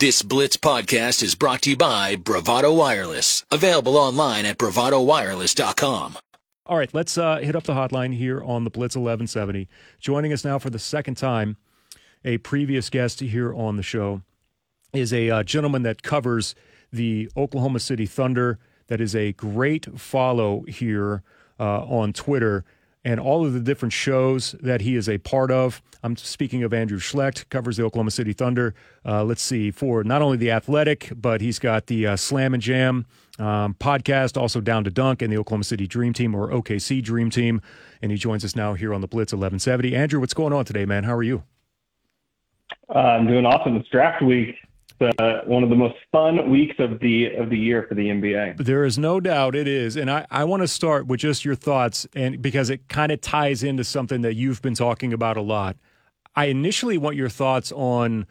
This Blitz podcast is brought to you by Bravado Wireless. Available online at bravadowireless.com. All right, let's uh, hit up the hotline here on the Blitz 1170. Joining us now for the second time, a previous guest here on the show is a uh, gentleman that covers the Oklahoma City Thunder. That is a great follow here uh, on Twitter and all of the different shows that he is a part of. I'm speaking of Andrew Schlecht, covers the Oklahoma City Thunder. Uh, let's see, for not only the Athletic, but he's got the uh, Slam and Jam um, podcast, also Down to Dunk, and the Oklahoma City Dream Team or OKC Dream Team. And he joins us now here on the Blitz 1170. Andrew, what's going on today, man? How are you? Uh, I'm doing awesome. It's draft week uh, one of the most fun weeks of the of the year for the NBA. There is no doubt it is, and I, I want to start with just your thoughts, and because it kind of ties into something that you've been talking about a lot. I initially want your thoughts on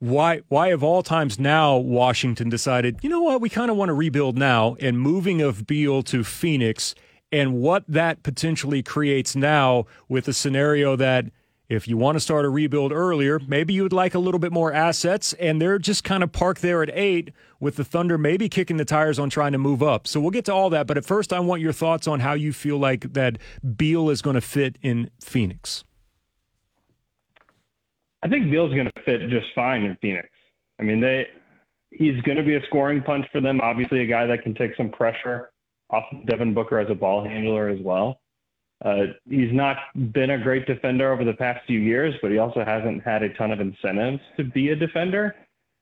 why why of all times now Washington decided, you know what, we kind of want to rebuild now, and moving of Beal to Phoenix, and what that potentially creates now with a scenario that if you want to start a rebuild earlier, maybe you would like a little bit more assets, and they're just kind of parked there at eight with the Thunder maybe kicking the tires on trying to move up. So we'll get to all that. But at first, I want your thoughts on how you feel like that Beal is going to fit in Phoenix. I think Beal's going to fit just fine in Phoenix. I mean, they he's going to be a scoring punch for them. Obviously, a guy that can take some pressure off Devin Booker as a ball handler as well. Uh, he's not been a great defender over the past few years, but he also hasn't had a ton of incentives to be a defender.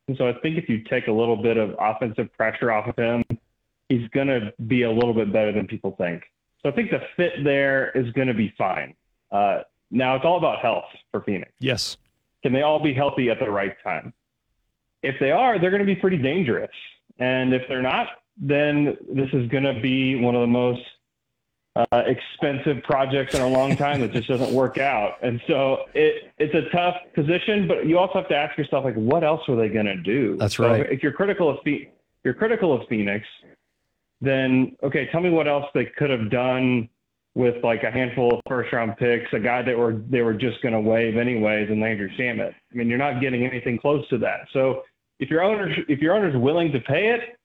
And so I think if you take a little bit of offensive pressure off of him, he's going to be a little bit better than people think. So I think the fit there is going to be fine. Uh, now it's all about health for Phoenix. Yes. Can they all be healthy at the right time? If they are, they're going to be pretty dangerous. And if they're not, then this is going to be one of the most uh, expensive projects in a long time that just doesn't work out. And so it, it's a tough position, but you also have to ask yourself, like, what else were they going to do? That's right. So if you're critical of Phoenix, you're critical of Phoenix, then okay, tell me what else they could have done with like a handful of first round picks, a guy that were they were just going to waive anyways, and Landry Shamet. I mean, you're not getting anything close to that. So if your owner if your owner's willing to pay it,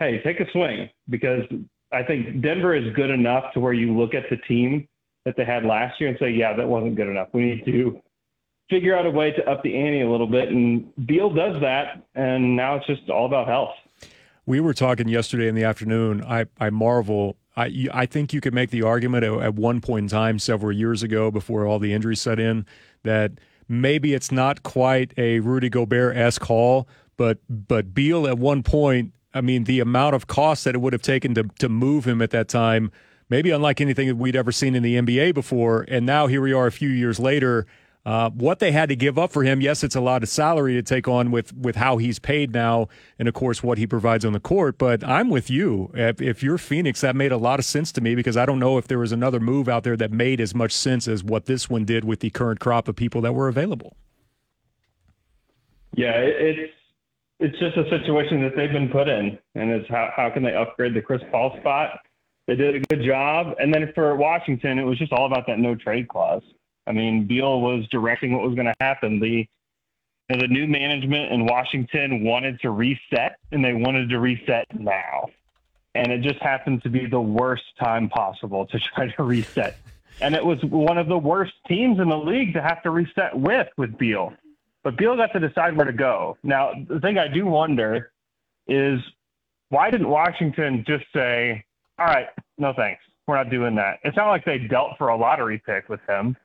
hey, take a swing because I think Denver is good enough to where you look at the team that they had last year and say, yeah, that wasn't good enough. We need to figure out a way to up the ante a little bit. And Beal does that. And now it's just all about health. We were talking yesterday in the afternoon. I, I marvel. I, I think you could make the argument at, one point in time, several years ago, before all the injuries set in, that maybe it's not quite a Rudy Gobert esque haul, but but Beal at one point I mean, the amount of cost that it would have taken to to move him at that time, maybe unlike anything that we'd ever seen in the NBA before. And now here we are, a few years later. Uh, what they had to give up for him, yes, it's a lot of salary to take on with with how he's paid now, and of course what he provides on the court. But I'm with you. If, if you're Phoenix, that made a lot of sense to me because I don't know if there was another move out there that made as much sense as what this one did with the current crop of people that were available. Yeah, it's it's just a situation that they've been put in, and it's how how can they upgrade the Chris Paul spot? They did a good job, and then for Washington, it was just all about that no trade clause. I mean, Beal was directing what was going to happen. The you know, the new management in Washington wanted to reset, and they wanted to reset now, and it just happened to be the worst time possible to try to reset. And it was one of the worst teams in the league to have to reset with with Beal. But Beal got to decide where to go. Now, the thing I do wonder is why didn't Washington just say, all right, no thanks. We're not doing that. It's not like they dealt for a lottery pick with him.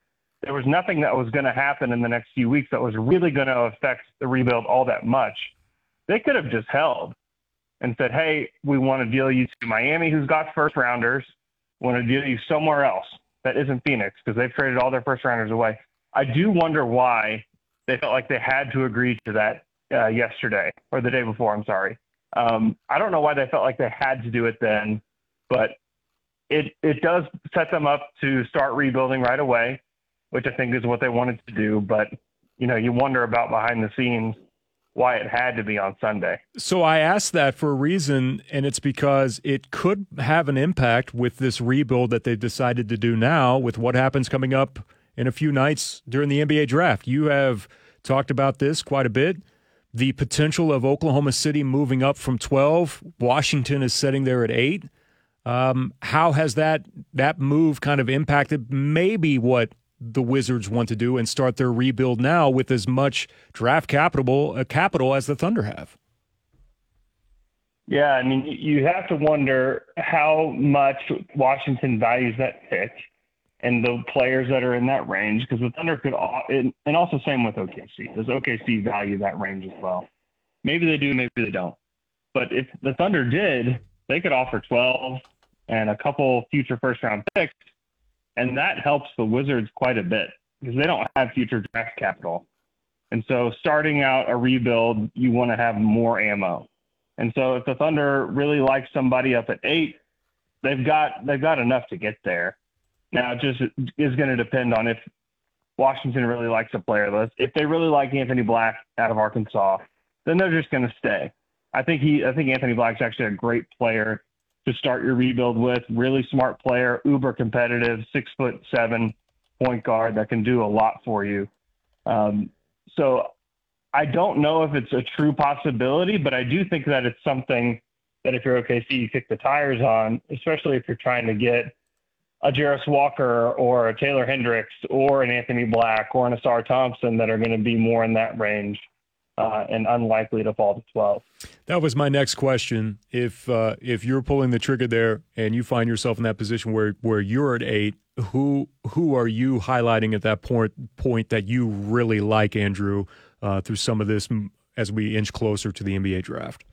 There was nothing that was going to happen in the next few weeks that was really going to affect the rebuild all that much. They could have just held and said, hey, we want to deal you to Miami, who's got first rounders. We want to deal you somewhere else that isn't Phoenix because they've traded all their first rounders away. I do wonder why they felt like they had to agree to that uh, yesterday or the day before. I'm sorry. Um, I don't know why they felt like they had to do it then, but it it does set them up to start rebuilding right away, which I think is what they wanted to do. But you know, you wonder about behind the scenes why it had to be on Sunday. So I asked that for a reason, and it's because it could have an impact with this rebuild that they've decided to do now with what happens coming up in a few nights during the NBA draft. You have talked about this quite a bit. the potential of Oklahoma City moving up from 12. Washington is sitting there at eight. Um, how has that that move kind of impacted maybe what the Wizards want to do and start their rebuild now with as much draft capital uh, capital as the Thunder have? Yeah, I mean, you have to wonder how much Washington values that pick and the players that are in that range because the Thunder could, and also same with OKC. Does OKC value that range as well? Maybe they do, maybe they don't. But if the Thunder did, they could offer 12 and a couple future first round picks, and that helps the Wizards quite a bit because they don't have future draft capital. And so starting out a rebuild, you want to have more ammo. And so if the Thunder really likes somebody up at eight, they've got they've got enough to get there. Now, it just is going to depend on if Washington really likes a player list. If they really like Anthony Black out of Arkansas, then they're just going to stay. I think he, I think Anthony Black's actually a great player to start your rebuild with. Really smart player, uber competitive, six foot seven point guard that can do a lot for you. Um, so I don't know if it's a true possibility, but I do think that it's something that if you're OKC, you kick the tires on, especially if you're trying to get a Jarace Walker or a Taylor Hendricks or an Anthony Black or an Ausar Thompson that are going to be more in that range uh, and unlikely to fall to 12. That was my next question. If uh, if you're pulling the trigger there and you find yourself in that position where where you're at eight, who who are you highlighting at that point point that you really like, Andrew, uh, through some of this as we inch closer to the NBA draft?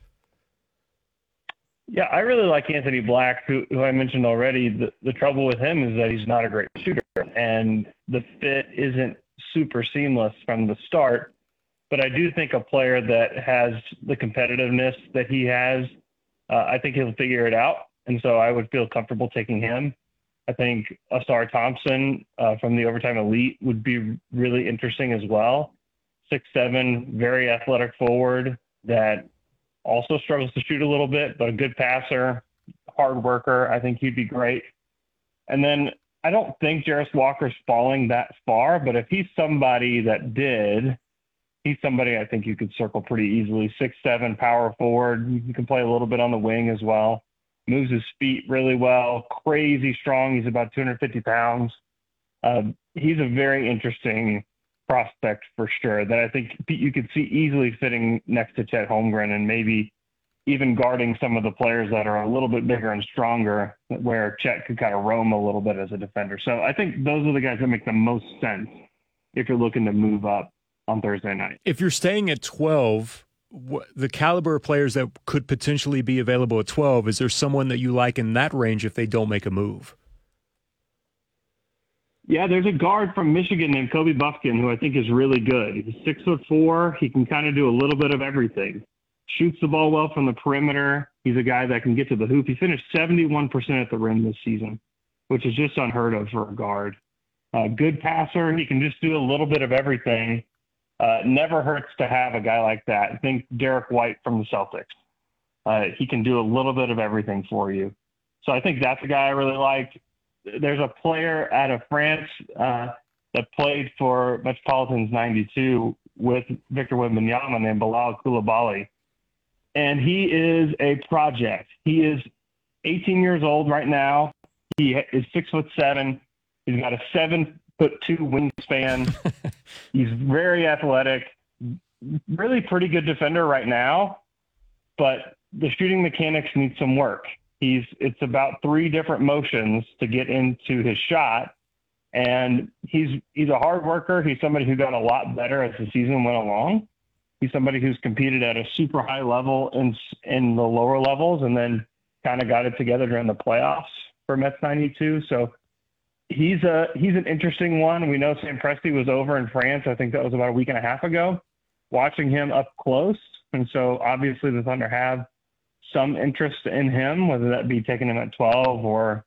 Yeah, I really like Anthony Black, who, who I mentioned already. The, the trouble with him is that he's not a great shooter, and the fit isn't super seamless from the start. But I do think a player that has the competitiveness that he has, uh, I think he'll figure it out. And so I would feel comfortable taking him. I think Ausar Thompson uh, from the Overtime Elite would be really interesting as well. Six seven, very athletic forward that also struggles to shoot a little bit, but a good passer, hard worker. I think he'd be great. And then I don't think Jarace Walker's falling that far, but if he's somebody that did, he's somebody I think you could circle pretty easily. Six seven power forward. You can play a little bit on the wing as well. Moves his feet really well. Crazy strong. He's about 250 pounds. Uh, he's a very interesting prospect for sure that I think you could see easily fitting next to Chet Holmgren and maybe even guarding some of the players that are a little bit bigger and stronger, where Chet could kind of roam a little bit as a defender. So I think those are the guys that make the most sense if you're looking to move up on Thursday night. If you're staying at 12, the caliber of players that could potentially be available at 12, is there someone that you like in that range if they don't make a move? Yeah, there's a guard from Michigan named Kobe Bufkin who I think is really good. He's six foot four. He can kind of do a little bit of everything. Shoots the ball well from the perimeter. He's a guy that can get to the hoop. He finished 71% at the rim this season, which is just unheard of for a guard. Uh, good passer. He can just do a little bit of everything. Uh, never hurts to have a guy like that. Think Derrick White from the Celtics. Uh, he can do a little bit of everything for you. So I think that's a guy I really like there's a player out of France uh, that played for Metropolitans 92 with Victor Wembanyama named Bilal Coulibaly. And he is a project. He is 18 years old right now. He is six foot seven. He's got a seven foot two wingspan. He's very athletic, really pretty good defender right now, but the shooting mechanics need some work. He's it's about three different motions to get into his shot, and he's he's a hard worker. He's somebody who got a lot better as the season went along. He's somebody who's competed at a super high level in in the lower levels, and then kind of got it together during the playoffs for Mets '92. So he's a he's an interesting one. We know Sam Presti was over in France. I think that was about a week and a half ago. Watching him up close, and so obviously the Thunder have some interest in him, whether that be taking him at 12 or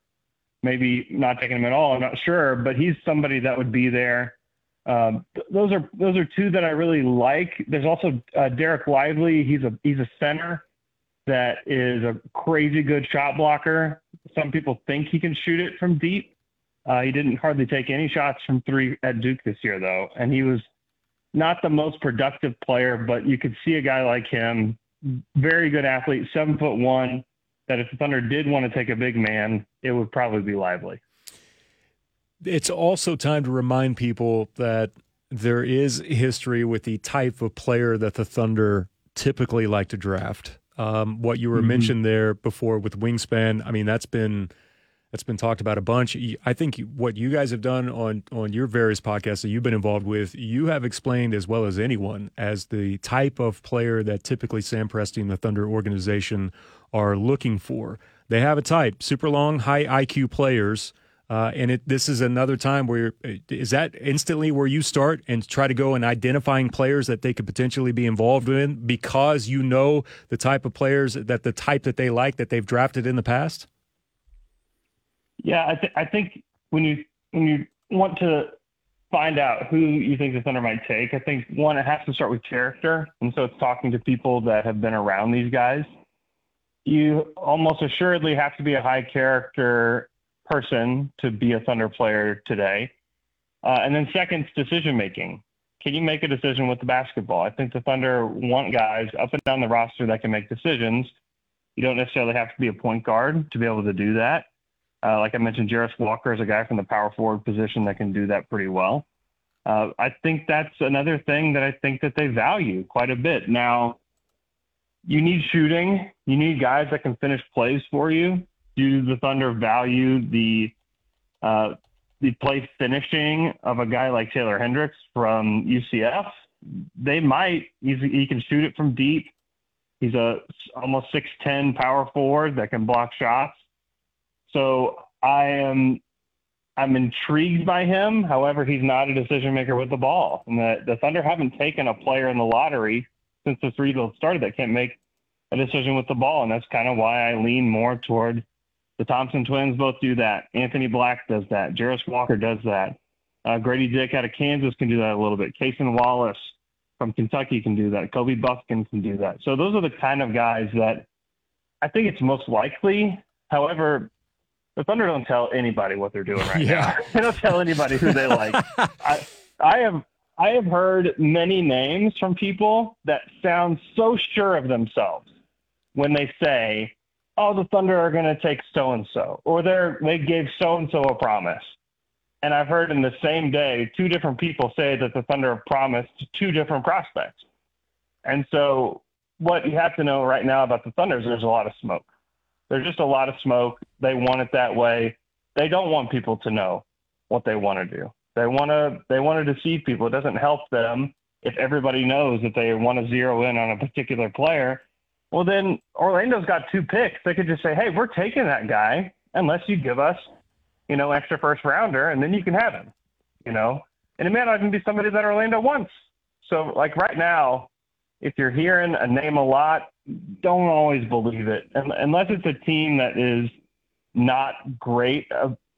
maybe not taking him at all. I'm not sure, but he's somebody that would be there. Um, th- those are those are two that I really like. There's also uh, Dereck Lively. He's a he's a center that is a crazy good shot blocker. Some people think he can shoot it from deep. Uh, he didn't hardly take any shots from three at Duke this year, though, and he was not the most productive player, but you could see a guy like him, very good athlete, seven foot one, that if the Thunder did want to take a big man, it would probably be Lively. It's also time to remind people that there is history with the type of player that the Thunder typically like to draft. Um, what you were mm-hmm. mentioned there before with wingspan, I mean, that's been that's been talked about a bunch. I think what you guys have done on on your various podcasts that you've been involved with, you have explained as well as anyone as the type of player that typically Sam Presti and the Thunder organization are looking for. They have a type: super long, high IQ players uh, and it, this is another time where is that instantly where you start and try to go and identifying players that they could potentially be involved in because you know the type of players that the type that they like that they've drafted in the past. Yeah, I, th- I think when you when you want to find out who you think the Thunder might take, I think one it has to start with character, and so it's talking to people that have been around these guys. You almost assuredly have to be a high character person to be a Thunder player today. Uh, and then second, decision making. Can you make a decision with the basketball? I think the Thunder want guys up and down the roster that can make decisions. You don't necessarily have to be a point guard to be able to do that. Uh, like I mentioned, Jarace Walker is a guy from the power forward position that can do that pretty well. Uh, I think that's another thing that I think that they value quite a bit. Now, you need shooting. You need guys that can finish plays for you do the Thunder value the uh, the play finishing of a guy like Taylor Hendricks from UCF? They might. He's, he can shoot it from deep. He's a almost six ten power forward that can block shots. So I am I'm intrigued by him. However, he's not a decision maker with the ball. And the, the Thunder haven't taken a player in the lottery since this rebuild started that can't make a decision with the ball. And that's kind of why I lean more toward the Thompson twins both do that. Anthony Black does that. Jarace Walker does that. Uh, Grady Dick out of Kansas can do that a little bit. Cason Wallace from Kentucky can do that. Kobe Bufkin can do that. So those are the kind of guys that I think it's most likely. However, the Thunder don't tell anybody what they're doing right yeah. now. they don't tell anybody who they like. I, I have I have heard many names from people that sound so sure of themselves when they say, oh, the Thunder are going to take so and so, or they're they gave so and so a promise. And I've heard in the same day two different people say that the Thunder have promised two different prospects. And so what you have to know right now about the Thunder is there's a lot of smoke. There's just a lot of smoke. They want it that way. They don't want people to know what they want to do. They want to they want to deceive people. It doesn't help them if everybody knows that they want to zero in on a particular player well, then Orlando's got two picks. They could just say, hey, we're taking that guy unless you give us, you know, extra first rounder, and then you can have him, you know. And it may not even be somebody that Orlando wants. So, like right now, if you're hearing a name a lot, don't always believe it, unless it's a team that is not great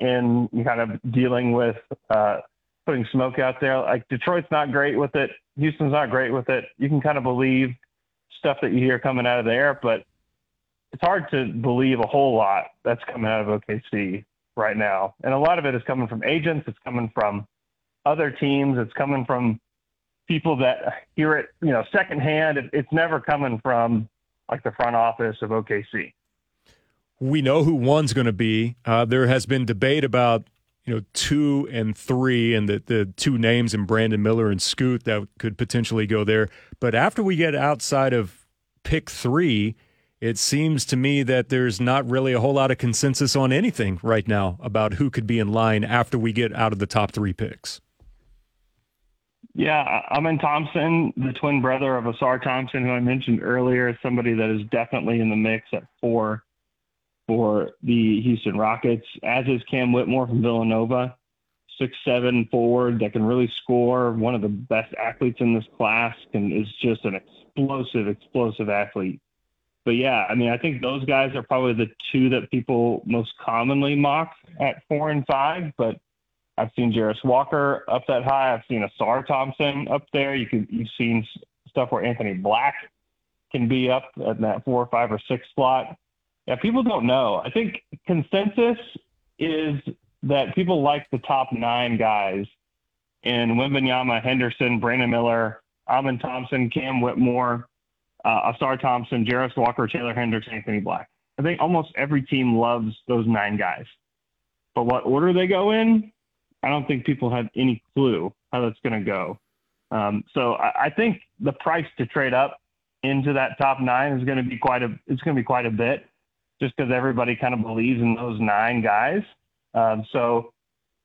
in kind of dealing with uh, putting smoke out there. Like Detroit's not great with it. Houston's not great with it. You can kind of believe stuff that you hear coming out of there, but it's hard to believe a whole lot that's coming out of OKC right now. And a lot of it is coming from agents, it's coming from other teams, it's coming from people that hear it, you know, secondhand. It, it's never coming from like the front office of OKC. We know who one's going to be. Uh, there has been debate about you know two and three, and the the two names and Brandon Miller and Scoot that could potentially go there. But after we get outside of pick three, it seems to me that there's not really a whole lot of consensus on anything right now about who could be in line after we get out of the top three picks. Yeah, Amen Thompson, the twin brother of Ausar Thompson, who I mentioned earlier, is somebody that is definitely in the mix at four for the Houston Rockets, as is Cam Whitmore from Villanova, six seven forward that can really score. One of the best athletes in this class and is just an explosive, explosive athlete. But yeah, I mean, I think those guys are probably the two that people most commonly mock at four and five. But I've seen Jarace Walker up that high. I've seen Ausar Thompson up there. You can you've seen stuff where Anthony Black can be up at that four or five or six slot. Yeah, people don't know. I think consensus is that people like the top nine guys in Wembanyama, Henderson, Brandon Miller, Amen Thompson, Cam Whitmore, uh, Ausar Thompson, Jarace Walker, Taylor Hendricks, Anthony Black. I think almost every team loves those nine guys. But what order they go in, I don't think people have any clue how that's going to go. Um, so I, I, think the price to trade up into that top nine is going to be quite a it's going to be quite a bit, just because everybody kind of believes in those nine guys. Um, so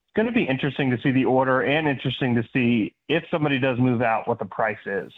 it's going to be interesting to see the order and interesting to see if somebody does move out, what the price is.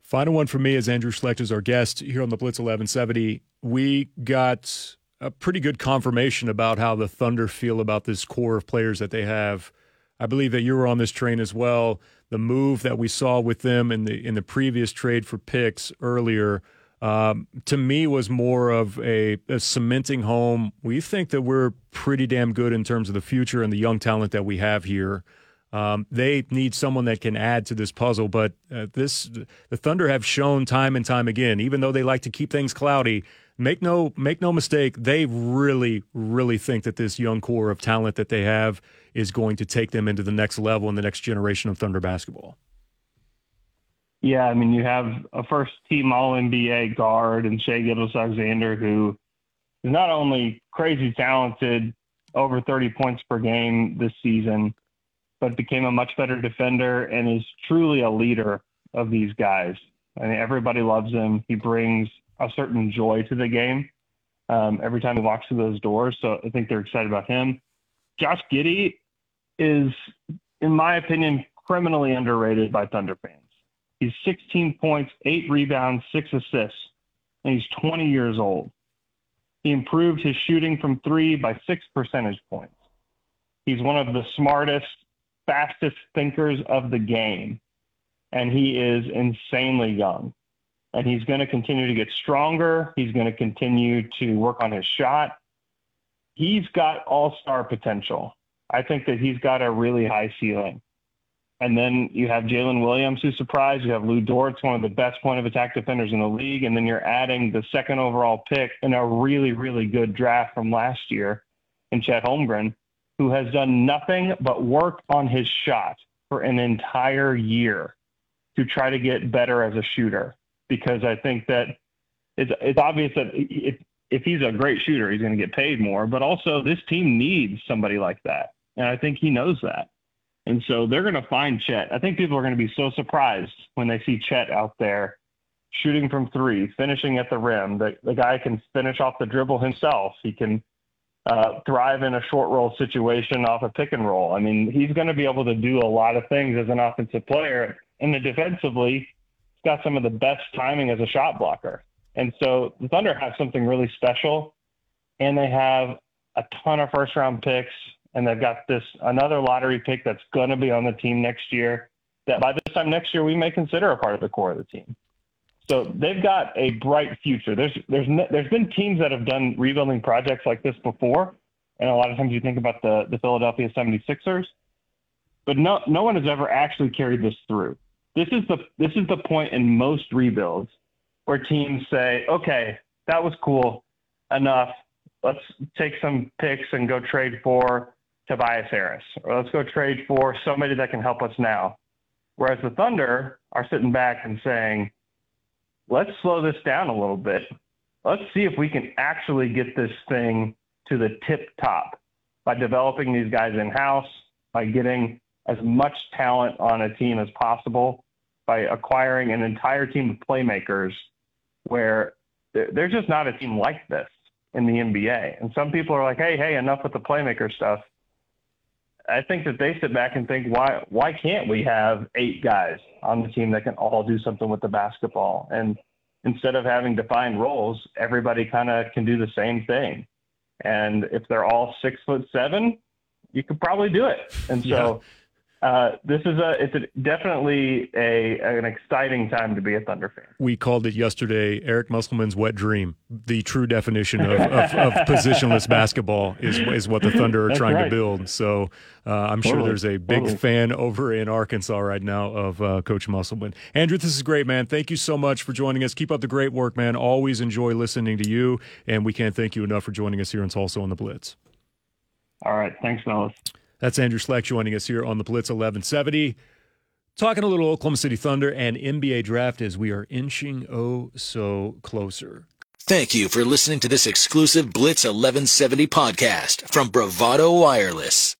Final one for me is Andrew Schlecht is our guest here on the Blitz 1170. We got a pretty good confirmation about how the Thunder feel about this core of players that they have. I believe that you were on this train as well. The move that we saw with them in the in the previous trade for picks earlier um, to me was more of a, a, cementing home. We think that we're pretty damn good in terms of the future and the young talent that we have here. Um, they need someone that can add to this puzzle, but uh, this the Thunder have shown time and time again, even though they like to keep things cloudy. Make no make no mistake, they really really think that this young core of talent that they have is going to take them into the next level in the next generation of Thunder basketball. Yeah, I mean, you have a first team All NBA guard and Shai Gilgeous-Alexander, who is not only crazy talented, over 30 points per game this season, but became a much better defender and is truly a leader of these guys. I mean, everybody loves him. He brings a certain joy to the game um, every time he walks through those doors. So I think they're excited about him. Josh Giddey is, in my opinion, criminally underrated by Thunder fans. He's 16 points, eight rebounds, six assists, and he's 20 years old. He improved his shooting from three by six percentage points. He's one of the smartest, fastest thinkers of the game, and he is insanely young. And he's going to continue to get stronger. He's going to continue to work on his shot. He's got all star potential. I think that he's got a really high ceiling. And then you have Jalen Williams, who's surprised. You have Lu Dort's one of the best point of attack defenders in the league. And then you're adding the second overall pick in a really, really good draft from last year in Chet Holmgren, who has done nothing but work on his shot for an entire year to try to get better as a shooter. Because I think that it's, it's obvious that if, if he's a great shooter, he's going to get paid more. But also, this team needs somebody like that. And I think he knows that. And so they're going to find Chet. I think people are going to be so surprised when they see Chet out there shooting from three, finishing at the rim. The, the guy can finish off the dribble himself. He can uh, thrive in a short roll situation off a pick and roll. I mean, he's going to be able to do a lot of things as an offensive player. And then defensively, got some of the best timing as a shot blocker. And so the Thunder have something really special, and they have a ton of first round picks and they've got this another lottery pick that's going to be on the team next year. That by this time next year we may consider a part of the core of the team. So they've got a bright future. There's there's there's been teams that have done rebuilding projects like this before, and a lot of times you think about the the Philadelphia 76ers, but no no one has ever actually carried this through. This is the this is the point in most rebuilds where teams say, okay, that was cool, enough. Let's take some picks and go trade for Tobias Harris, or let's go trade for somebody that can help us now. Whereas the Thunder are sitting back and saying, let's slow this down a little bit. Let's see if we can actually get this thing to the tip top by developing these guys in house, by getting as much talent on a team as possible, by acquiring an entire team of playmakers where there's just not a team like this in the NBA. And some people are like, hey, hey, enough with the playmaker stuff. I think that they sit back and think, why why can't we have eight guys on the team that can all do something with the basketball? And instead of having defined roles, everybody kind of can do the same thing. And if they're all six foot seven, you could probably do it. And so yeah. Uh, this is a it's a, definitely a an exciting time to be a Thunder fan. We called it yesterday Eric Musselman's wet dream. The true definition of, of, of positionless basketball is is what the Thunder are That's trying right. to build. So uh, I'm totally. sure there's a big totally. fan over in Arkansas right now of uh, Coach Musselman. Andrew, this is great, man. Thank you so much for joining us. Keep up the great work, man. Always enjoy listening to you, and we can't thank you enough for joining us here in Tulsa on the Blitz. All right, thanks, fellas. That's Andrew Schlecht joining us here on the Blitz 1170. Talking a little Oklahoma City Thunder and NBA draft as we are inching oh so closer. Thank you for listening to this exclusive Blitz 1170 podcast from Bravado Wireless.